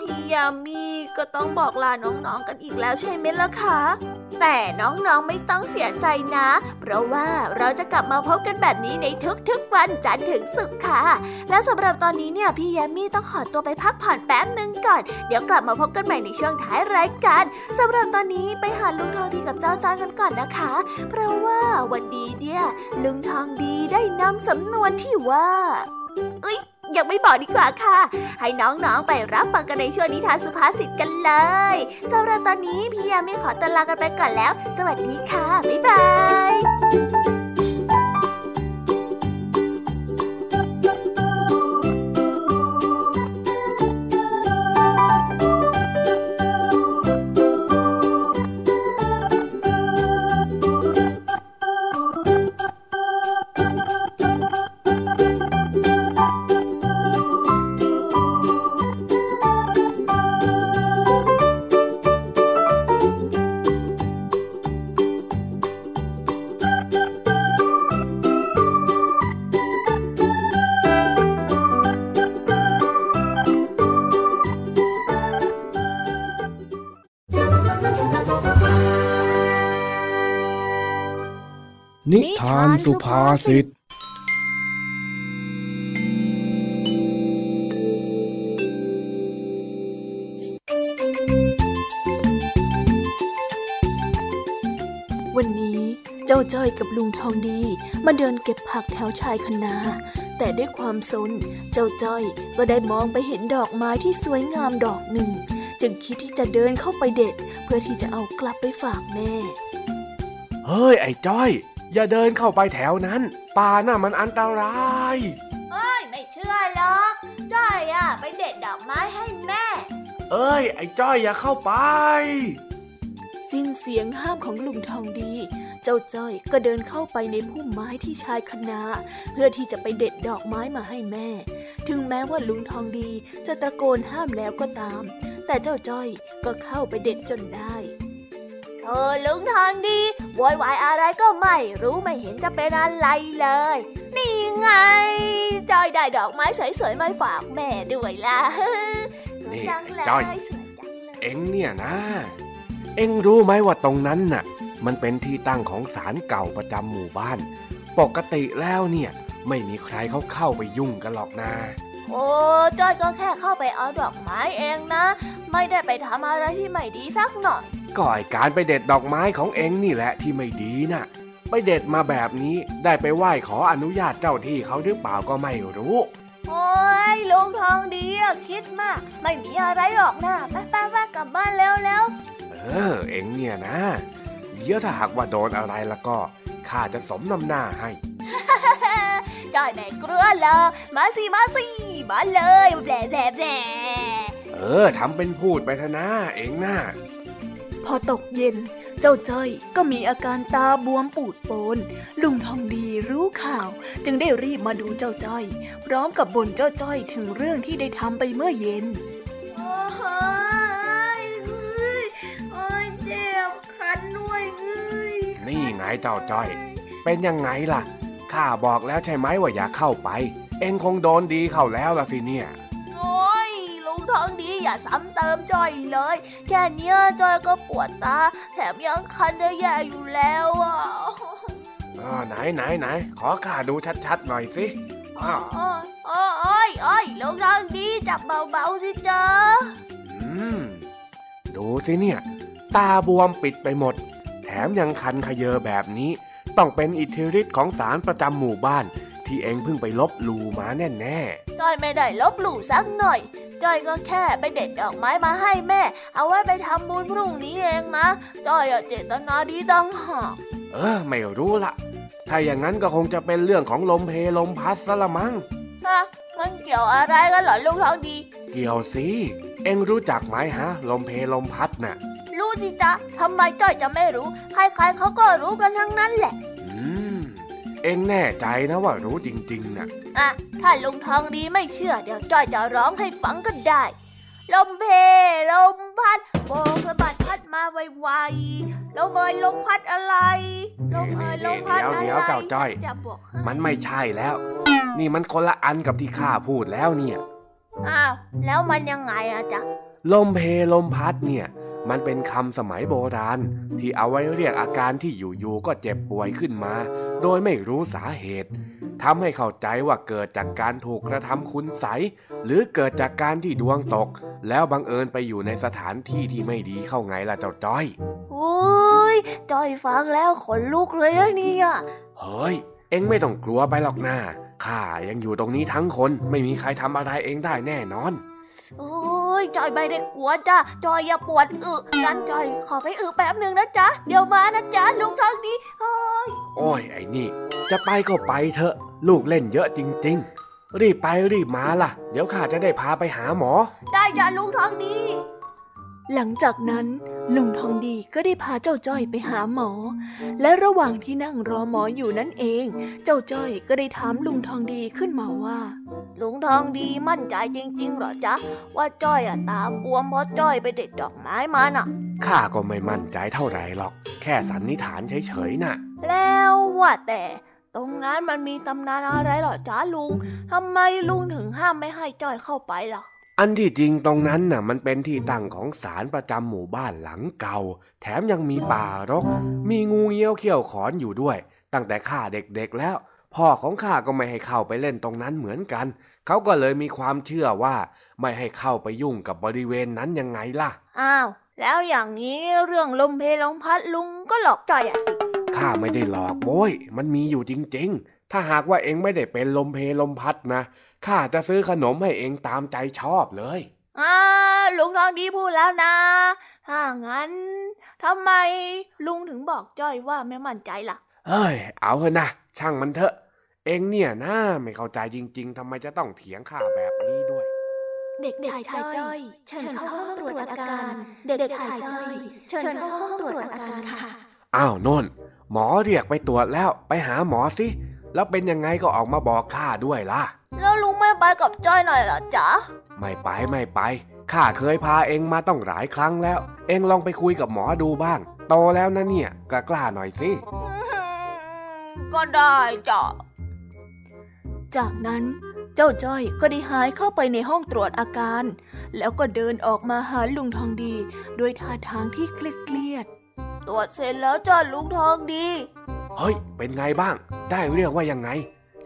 พี่ยามีก็ต้องบอกลาน้องๆกันอีกแล้วใช่ไหมล่ะคะ แต่น้องๆไม่ต้องเสียใจนะ เพราะว่าเราจะกลับมาพบกันแบบนี้ในทุกๆวันจันทร์ถึงศุกร์ค่ะ และสำหรับตอนนี้เนี่ยพี่แยมมี่ต้องขอตัวไปพักผ่อนแป๊บหนึ่งก่อน เดี๋ยวกลับมาพบกันใหม่ในช่วงท้ายรายการสำหรับตอนนี้ไปหาลุงทองดีกับเจ้าจ้อยกันก่อนนะคะ เพราะว่าวันดีเนี่ยลุงทองดีได้นำสำนวนที่ว่าเอ้ย ยังไม่บอกดีกว่าค่ะ ให้น้องๆไปรับฟังกันในช่วงนิทานสุภาษิตกันเลยสำหรับตอนนี้พี่ยามีขอตลากันไปก่อนแล้ว สวัสดีค่ะ บ๊ายบาย นิทานสุภาษิต วันนี้เจ้าจ้อยกับลุงทองดีมาเดินเก็บผักแถวชายคนา แต่ด้วยความสน เจ้าจ้อยก็ได้มองไปเห็นดอกไม้ที่สวยงามดอกหนึ่ง จึงคิดที่จะเดินเข้าไปเด็ด เพื่อที่จะเอากลับไปฝากแม่เฮ้ย ไอ้จ้อย อย่าเดินเข้าไปแถวนั้น ป่าน่ะมันอันตรายเอ้ยไม่เชื่อหรอกจ้อยอะไปเด็ดดอกไม้ให้แม่ เอ้ย ไอ้จ้อยอย่าเข้าไป สิ้นเสียงห้ามของลุงทองดี เจ้าจ้อยก็เดินเข้าไปในพุ่มไม้ที่ชายคนาเพื่อที่จะไปเด็ดดอกไม้มาให้แม่ ถึงแม้ว่าลุงทองดีจะตะโกนห้ามแล้วก็ตาม แต่เจ้าจ้อยก็เข้าไปเด็ดจนได้ เธอลุงทองดีโวยวายอะไรก็ไม่รู้ไม่เห็นจะเป็นอะไรเลย นี่ไงจ้อยได้ดอกไม้สวยๆมาฝากแม่ด้วยล่ะสวยจังเลยจ้อยสวยจังเลยเอ็งเนี่ยนะ เอ็งรู้ไหมว่าตรงนั้นน่ะ มันเป็นที่ตั้งของศาลเก่าประจำหมู่บ้าน ปกติแล้วเนี่ย ไม่มีใครเขาเข้าไปยุ่งกันหรอกนะ โอ้จ้อยก็แค่เข้าไปเอาดอกไม้เองนะ ไม่ได้ไปทำอะไรที่ไม่ดีสักหน่อยก็ไอการไปเด็ดดอกไม้ของเอ็งนี่แหละที่ไม่ดีน่ะ ไปเด็ดมาแบบนี้ได้ไปไหว้ขออนุญาตเจ้าที่เขาหรือเปล่าก็ไม่รู้โอ้ยลุงทองดีอะคิดมาก ไม่มีอะไรหรอกนะไปไปไปกลับบ้านแล้วแล้วเออ เอ็งเนี่ยนะ เดี๋ยวถ้าหากว่าโดนอะไรแล้วก็ข้าจะสมน้ำหน้าให้จ้อยแม่กลัวเหรอมาสิมาสิ มาเลยแบลแบลแบลเออทำเป็นพูดไปเถอะนะเอ็งน่ะพอตกเย็น เจ้าจ้อยก็มีอาการตาบวมปูดโปน ลุงทองดีรู้ข่าว จึงได้รีบมาดูเจ้าจ้อย พร้อมกับบ่นเจ้าจ้อยถึงเรื่องที่ได้ทำไปเมื่อเย็นโอ้ยเอ้ยโอ้ยเจ็บคันด้วยเอ้ยนี่ไงเจ้าจ้อย เป็นยังไงล่ะข้าบอกแล้วใช่ไหมว่าอย่าเข้าไป เอ็งคงโดนดีเข้าแล้วล่ะสิเนี่ยโอ้ยลุงทองดีอย่าซ้ำเติมจ้อยเลย แค่เนี้ยจ้อยก็ปวดตา แถมยังคันได้แย่อยู่แล้วอะอ่าไหนไหนไหนขอข้าดูชัดๆหน่อยสิอ้าวโอ้ยโอ้ยโอ้ยลุงทองดีจับเบาๆสิจ๊ะอืมดูสิเนี่ย ตาบวมปิดไปหมด แถมยังคันขยเยอแบบนี้ ต้องเป็นอิทธิฤทธิ์ของสารประจำหมู่บ้าน ที่เองเพิ่งไปลบหลู่มาแน่จ้อยไม่ได้ลบหลู่สักหน่อยจ้อยก็แค่ไปเด็ดดอกไม้มาให้แม่ เอาไว้ไปทำบุญพรุ่งนี้เองนะจ้อยอะเจตนาดีตั้งหากๆเออ ไม่รู้ละถ้าอย่างนั้นก็คงจะเป็นเรื่องของลมเพลมพัดซะละมั้งฮะมันเกี่ยวอะไรกันเหรอลุงทองดี เกี่ยวสิเอ็งรู้จักไหมฮะ ลมเพลมพัดน่ะ รู้สิจ๊ะทำไมจ้อยจะไม่รู้ ใครๆเขาก็รู้กันทั้งนั้นแหละอืม เอ็งแน่ใจนะว่ารู้จริงๆน่ะอะ ถ้าลุงทองดีไม่เชื่อ เดี๋ยวจ้อยจะร้องให้ฟังก็ได้ ลมเพลมพัดโบกสะบัดพัดมาไวๆลมเอ่ยลมพัดอะไรลมเอ่ยลมพัดอะไรเดี๋ยวๆเจ้าจ้อยจะบอกให้มันไม่ใช่แล้ว นี่มันคนละอันกับที่ข้าพูดแล้วเนี่ย อ้าว แล้วมันยังไงอะจ๊ะลมเพลมพัดเนี่ย มันเป็นคำสมัยโบราณ ที่เอาไว้เรียกอาการที่อยู่ๆก็เจ็บป่วยขึ้นมา โดยไม่รู้สาเหตุทำให้เข้าใจว่าเกิดจากการถูกกระทำคุณใสยหรือเกิดจากการที่ดวงตก แล้วบังเอิญไปอยู่ในสถานที่ที่ไม่ดีเข้าไงล่ะเจ้าจ้อยอุ้ยจ้อยฟังแล้วขนลุกเลยนะเนี่ยเฮ้ย เอ็งไม่ต้องกลัวไปหรอกนะข้ายังอยู่ตรงนี้ทั้งคนไม่มีใครทำอะไรเองได้แน่นอน โอ้ยจอยไม่ได้กลัวจ้ะจอยอย่าปวดอึกันจอยขอไปอึแป๊บหนึ่งนะจ๊ะเดี๋ยวมานะจ๊ะลุงทองดีเฮ้ยโอ้ยไอ้นี่ จะไปก็ไปเถอะ ลูกเล่นเยอะจริง ๆ รีบไปรีบมาล่ะ เดี๋ยวข้าจะได้พาไปหาหมอ ได้จ้ะลุงทองดี หลังจากนั้นลุงทองดีก็ได้พาเจ้าจ้อยไปหาหมอ และระหว่างที่นั่งรอหมออยู่นั่นเอง เจ้าจ้อยก็ได้ถามลุงทองดีขึ้นมาว่า ลุงทองดีมั่นใจจริงๆเหรอจ๊ะ ว่าจ้อยอะตาบวมเพราะจ้อยไปเด็ดดอกไม้มาน่ะข้าก็ไม่มั่นใจเท่าไหร่หรอก แค่สันนิษฐานเฉยๆน่ะ แล้วว่าแต่ตรงนั้นมันมีตำนานอะไรเหรอจ๊ะลุงทำไมลุงถึงห้ามไม่ให้จ้อยเข้าไปล่ะ อันที่จริงตรงนั้นน่ะมันเป็นที่ตั้งของศาลประจำหมู่บ้านหลังเก่า แถมยังมีป่ารก มีงูเงี้ยวเขี้ยวขอนอยู่ด้วย ตั้งแต่ข้าเด็กๆแล้ว พ่อของข้าก็ไม่ให้เข้าไปเล่นตรงนั้นเหมือนกัน เขาก็เลยมีความเชื่อว่า ไม่ให้เข้าไปยุ่งกับบริเวณนั้นยังไงล่ะ อ้าว แล้วอย่างนี้เรื่องลมเพลลมพัดลุงก็หลอกจ้อยอะสิข้าไม่ได้หลอกโบยมันมีอยู่จริง ๆ ถ้าหากว่าเองไม่ได้เป็นลมเพลลมพัดนะ ข้าจะซื้อขนมให้เองตามใจชอบเลยอ่าลุงทองดีพูดแล้วนะถ้างั้นทำไมลุงถึงบอกจ้อยว่าไม่มั่นใจล่ะเฮ้ย เอาเถอะนะ ช่างมันเถอะ เองเนี่ยนะไม่เข้าใจจริง ๆทำไมจะต้องเถียงข้าแบบนี้ด้วย เด็กชายจ้อยเชิญเข้าห้องตรวจอาการ เด็กชายจ้อยเชิญเข้าห้องตรวจอาการค่ะ อ้าวโนนหมอเรียกไปตรวจแล้วไปหาหมอสิ แล้วเป็นยังไงก็ออกมาบอกข้าด้วยล่ะ แล้วลุงไม่ไปกับจ้อยหน่อยเหรอจ๊ะ ไม่ไปไม่ไป ข้าเคยพาเองมาต้องหลายครั้งแล้ว เองลองไปคุยกับหมอดูบ้าง โตแล้วนะเนี่ยกล้ากล้าๆหน่อยสิ ก็ได้จ้ะ จากนั้นเจ้าจ้อยก็ได้หายเข้าไปในห้องตรวจอาการ แล้วก็เดินออกมาหาลุงทองดี ด้วยท่าทางที่เครียดตรวจเสร็จแล้วจ้ะลุงทองดี เฮ้ย เป็นไงบ้าง ได้เรื่องว่ายังไง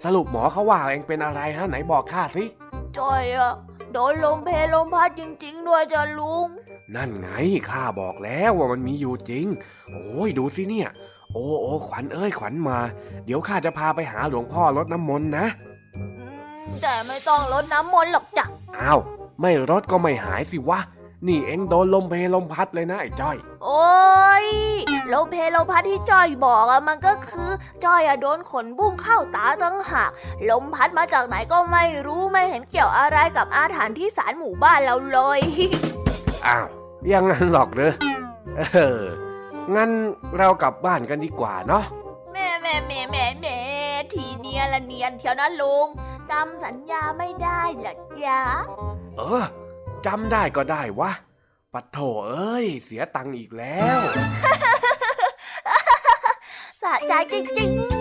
สรุปหมอเขาว่าเองเป็นอะไรฮะไหนบอกข้าสิจ้อยอะโดนลมเพลลมพัดจริง ๆ ด้วยจ้ะลุง นั่นไงข้าบอกแล้วว่ามันมีอยู่จริง โอ้ยดูสิเนี่ย โอ้โอ้ขวัญเอ้ยขวัญมา เดี๋ยวข้าจะพาไปหาหลวงพ่อรดน้ำมนต์นะอืมแต่ไม่ต้องรดน้ำมนต์หรอกจ้ะอ้าวไม่รดก็ไม่หายสิวะ นี่เอ็งโดนลมเพลลมพัดเลยนะไอ้จ้อย โอ้ยลมเพลลมพัดที่จ้อยบอกอะมันก็คือจ้อยอะโดนขนบุ้งเข้าตาตั้งหากลมพัดมาจากไหนก็ไม่รู้ไม่เห็นเกี่ยวอะไรกับอาถรรพ์ที่ศาลหมู่บ้านเราเลยอ้าวอยังงั้นหรอกเหรอเอองั้นเรากลับบ้านกันดีกว่าเนาะแม่แม่แม่แม่แม่ทีเนียละเนียนเทียวนะลุงจำสัญญาไม่ได้เหรอจ๊ะเออ จำได้ก็ได้วะ ปัดโถเอ้ย เสียตังค์อีกแล้ว สะใจจริงๆ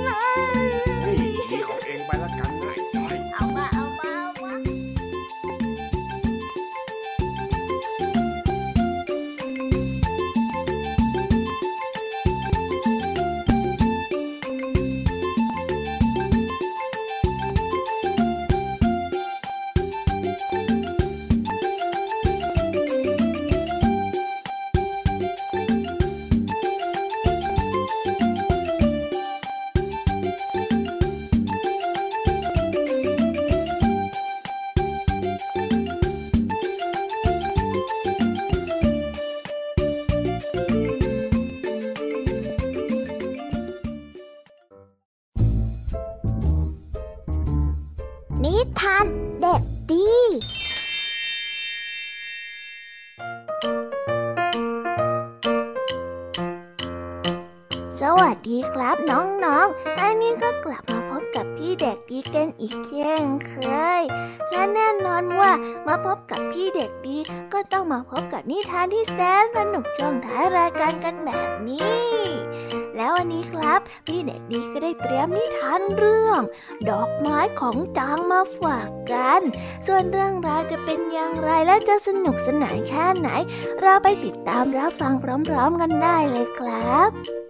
มาพบกับพี่เด็กดี ก็ต้องมาพบกับนิทานที่แสนสนุกช่วงท้ายรายการกันแบบนี้ แล้ววันนี้ครับ พี่เด็กดีก็ได้เตรียมนิทานเรื่อง ดอกไม้ของจางมาฝากกัน ส่วนเรื่องราวจะเป็นอย่างไรและจะสนุกสนานแค่ไหน เราไปติดตามรับฟังพร้อมๆกันได้เลยครับ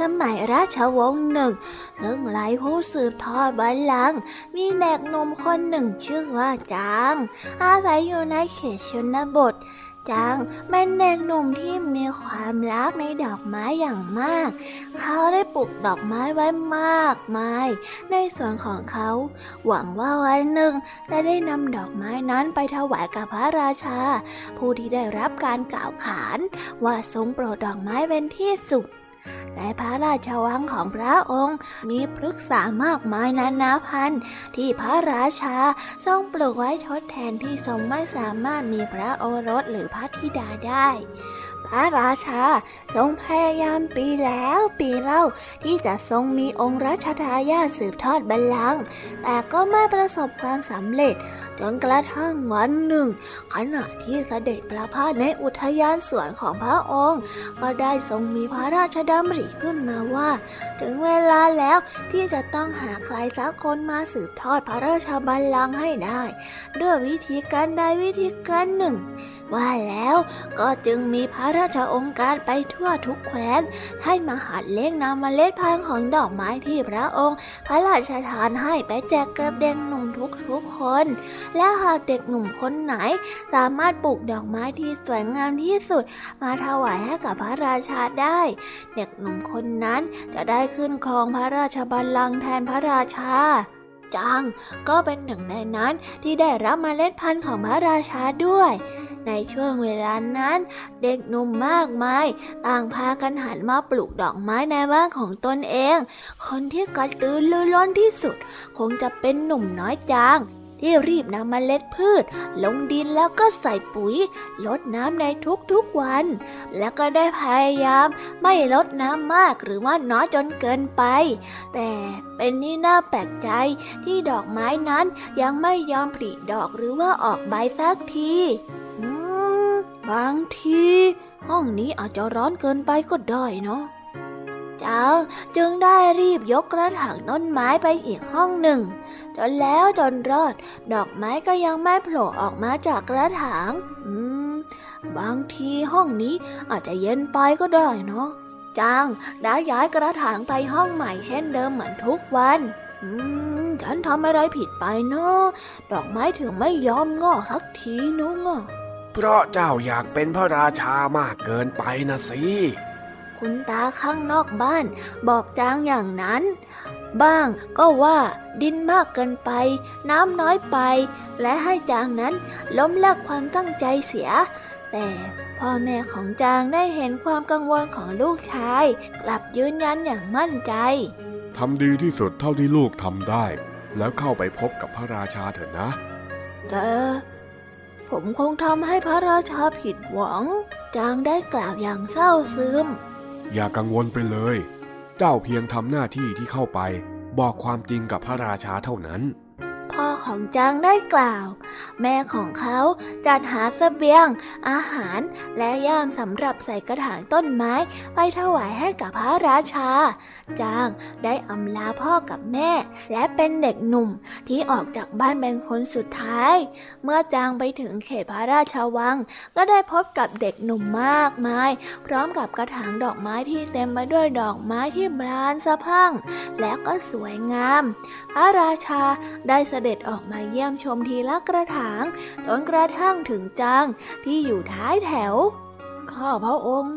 สมัยราชวงศ์หนึ่งซึ่งหลายผู้สืบทอดบัลลังก์มีเด็กหนุ่มคนหนึ่งชื่อว่าจาง อาศัยอยู่ในเขตชนบทจางเป็นเด็กหนุ่มที่มีความรักในดอกไม้อย่างมาก เขาได้ปลูกดอกไม้ไว้มากมาย ในสวนของเขา หวังว่าวันหนึ่งจะได้นำดอกไม้นั้นไปถวายกับพระราชา ผู้ที่ได้รับการกล่าวขานว่าทรงโปรดดอกไม้เป็นที่สุด ในพระราชวังของพระองค์มีพฤกษามากมายนานาพันธุ์ที่พระราชาทรงปลูกไว้ทดแทนที่ทรงไม่สามารถมีพระโอรสหรือพระธิดาได้ พระราชาทรงพยายามปีแล้วปีเล่าที่จะทรงมีองค์รัชทายาทสืบทอดบัลลังก์แต่ก็ไม่ประสบความสำเร็จ จนกระทั่งวันหนึ่ง ขณะที่เสด็จประพาสในอุทยานสวนของพระองค์ ก็ได้ทรงมีพระราชดำริขึ้นมาว่า ถึงเวลาแล้วที่จะต้องหาใครสักคนมาสืบทอดพระราชบัลลังก์ให้ได้ ด้วยวิธีการใดวิธีการหนึ่ง ว่าแล้วก็จึงมีพระราชองค์การไปทั่วทุกแคว้น ให้มหัดเลี้ยงนำเมล็ดพันธุ์ของดอกไม้ที่พระองค์ พระราชทานให้ไปแจกแก่เด็กหนุ่มทุกๆคน และหากเด็กหนุ่มคนไหน สามารถปลูกดอกไม้ที่สวยงามที่สุด มาถวายให้กับพระราชาได้ เด็กหนุ่มคนนั้นจะได้ขึ้นครองพระราชบัลลังก์แทนพระราชาจางก็เป็นหนึ่งในนั้นที่ได้รับเมล็ดพันธุ์ของพระราชาด้วย ในช่วงเวลานั้น เด็กหนุ่มมากมายต่างพากันหันมาปลูกดอกไม้ในบ้านของตนเอง คนที่กระตือรือร้นที่สุด คงจะเป็นหนุ่มน้อยจางที่รีบนำเมล็ดพืช ลงดินแล้วก็ใส่ปุ๋ย ลดน้ำในทุกๆวัน แล้วก็ได้พยายามไม่ลดน้ำมากหรือว่าน้อยจนเกินไป แต่เป็นที่น่าแปลกใจที่ดอกไม้นั้นยังไม่ยอมผลิดอกหรือว่าออกใบสักที บางทีห้องนี้อาจจะร้อนเกินไปก็ได้เนาะจางจึงได้รีบยกกระถางต้นไม้ไปอีกห้องหนึ่ง จนแล้วจนรอด ดอกไม้ก็ยังไม่โผล่ออกมาจากกระถาง อืม บางทีห้องนี้อาจจะเย็นไปก็ได้เนาะจางได้ย้ายกระถางไปห้องใหม่เช่นเดิมเหมือนทุกวัน อืม ฉันทำอะไรผิดไปเนาะดอกไม้ถึงไม่ยอมงอกสักทีนุ้งอะ เพราะเจ้าอยากเป็นพระราชามากเกินไปนะสิคุณตาข้างนอกบ้านบอกจางอย่างนั้น บ้างก็ว่าดินมากเกินไป น้ำน้อยไป และให้จางนั้นล้มเลิกความตั้งใจเสีย แต่พ่อแม่ของจางได้เห็นความกังวลของลูกชาย กลับยืนยันอย่างมั่นใจทำดีที่สุดเท่าที่ลูกทำได้ แล้วเข้าไปพบกับพระราชาเถอะนะ แต่ ผมคงทำให้พระราชาผิดหวัง จางได้กล่าวอย่างเศร้าซึม อย่ากังวลไปเลย เจ้าเพียงทำหน้าที่ที่เข้าไป บอกความจริงกับพระราชาเท่านั้น พ่อของจางได้กล่าว แม่ของเขาจัดหาเสบียง อาหาร และย่ามสำหรับใส่กระถางต้นไม้ไปถวายให้กับพระราชา จางได้อำลาพ่อกับแม่ และเป็นเด็กหนุ่มที่ออกจากบ้านเป็นคนสุดท้าย เมื่อจางไปถึงเขตพระราชาวัง ก็ได้พบกับเด็กหนุ่มมากมาย พร้อมกับกระถางดอกไม้ที่เต็มไปด้วยดอกไม้ที่บานสะพรั่ง และก็สวยงาม พระราชาได้เสด็จออกมาเยี่ยมชมทีละกระถางจนกระทั่งถึงจางที่อยู่ท้ายแถว ข้าพระองค์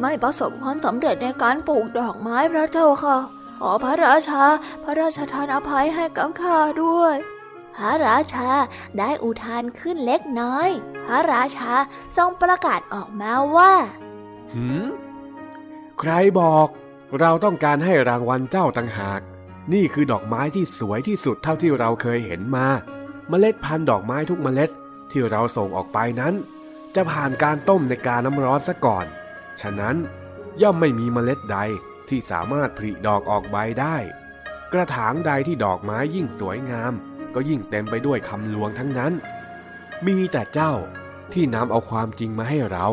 ไม่ประสบความสำเร็จในการปลูกดอกไม้พระเจ้าค่ะ ขอพระราชา พระราชทานอภัยให้กับข้าด้วย พระราชาได้อุทานขึ้นเล็กน้อย พระราชาทรงประกาศออกมาว่าหืมใครบอกเราต้องการให้รางวัลเจ้าต่างหาก นี่คือดอกไม้ที่สวยที่สุดเท่าที่เราเคยเห็นมา เมล็ดพันธุ์ดอกไม้ทุกเมล็ดที่เราส่งออกไปนั้น จะผ่านการต้มในกาน้ำร้อนซะก่อน ฉะนั้นย่อมไม่มีเมล็ดใดที่สามารถผลิดอกออกใบได้ กระถางใดที่ดอกไม้ยิ่งสวยงาม ก็ยิ่งเต็มไปด้วยคำลวงทั้งนั้น มีแต่เจ้าที่นำเอาความจริงมาให้เรา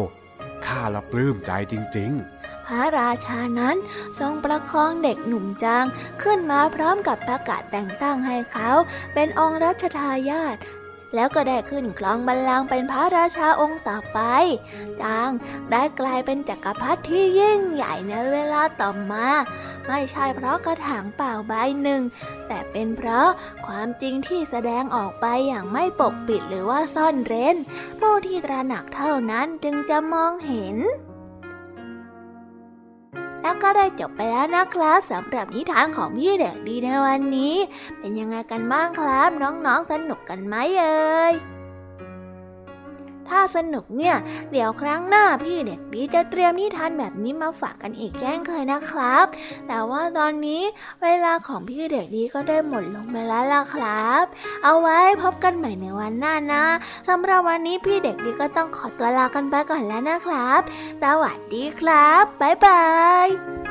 ข้าละปลื้มใจจริง ๆ พระราชานั้นทรงประคองเด็กหนุ่มจางขึ้นมาพร้อมกับประกาศแต่งตั้งให้เขาเป็นองค์รัชทายาทแล้วก็ได้ขึ้นครองบัลลังก์เป็นพระราชาองค์ต่อไป จางได้กลายเป็นจักรพรรดิที่ยิ่งใหญ่ในเวลาต่อมา ไม่ใช่เพราะกระถางเปล่าใบหนึ่ง แต่เป็นเพราะความจริงที่แสดงออกไปอย่างไม่ปกปิดหรือว่าซ่อนเร้น ผู้ที่ตระหนักเท่านั้นจึงจะมองเห็น แล้วก็ได้จบไปแล้วนะครับสำหรับนิทานของพี่เด็กดีในวันนี้ เป็นยังไงกันบ้างครับ น้องๆสนุกกันไหมเอ่ย ถ้าสนุกเนี่ย เดี๋ยวครั้งหน้าพี่เด็กดีจะเตรียมนิทานแบบนี้มาฝากกันอีกเช่นเคยนะครับ แต่ว่าตอนนี้เวลาของพี่เด็กดีก็ได้หมดลงไปแล้วล่ะครับ เอาไว้พบกันใหม่ในวันหน้านะสำหรับวันนี้พี่เด็กดีก็ต้องขอตัวลากันไปก่อนแล้วนะครับ สวัสดีครับ บ๊ายบาย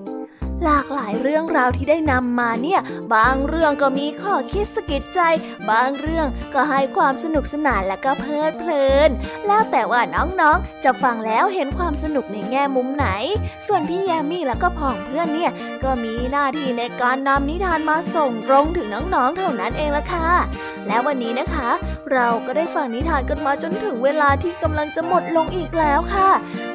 หลากหลายเรื่องราวที่ได้นำมาเนี่ย บางเรื่องก็มีข้อคิดสะกิดใจ บางเรื่องก็ให้ความสนุกสนานและก็เพลิดเพลิน แล้วแต่ว่าน้องๆ จะฟังแล้วเห็นความสนุกในแง่มุมไหน ส่วนพี่แยมมี่แล้วก็พ่องเพื่อนเนี่ย ก็มีหน้าที่ในการนำนิทานมาส่งตรงถึงน้องๆ เท่านั้นเองละค่ะ และวันนี้นะคะ เราก็ได้ฟังนิทานกันมาจนถึงเวลาที่กำลังจะหมดลงอีกแล้วค่ะ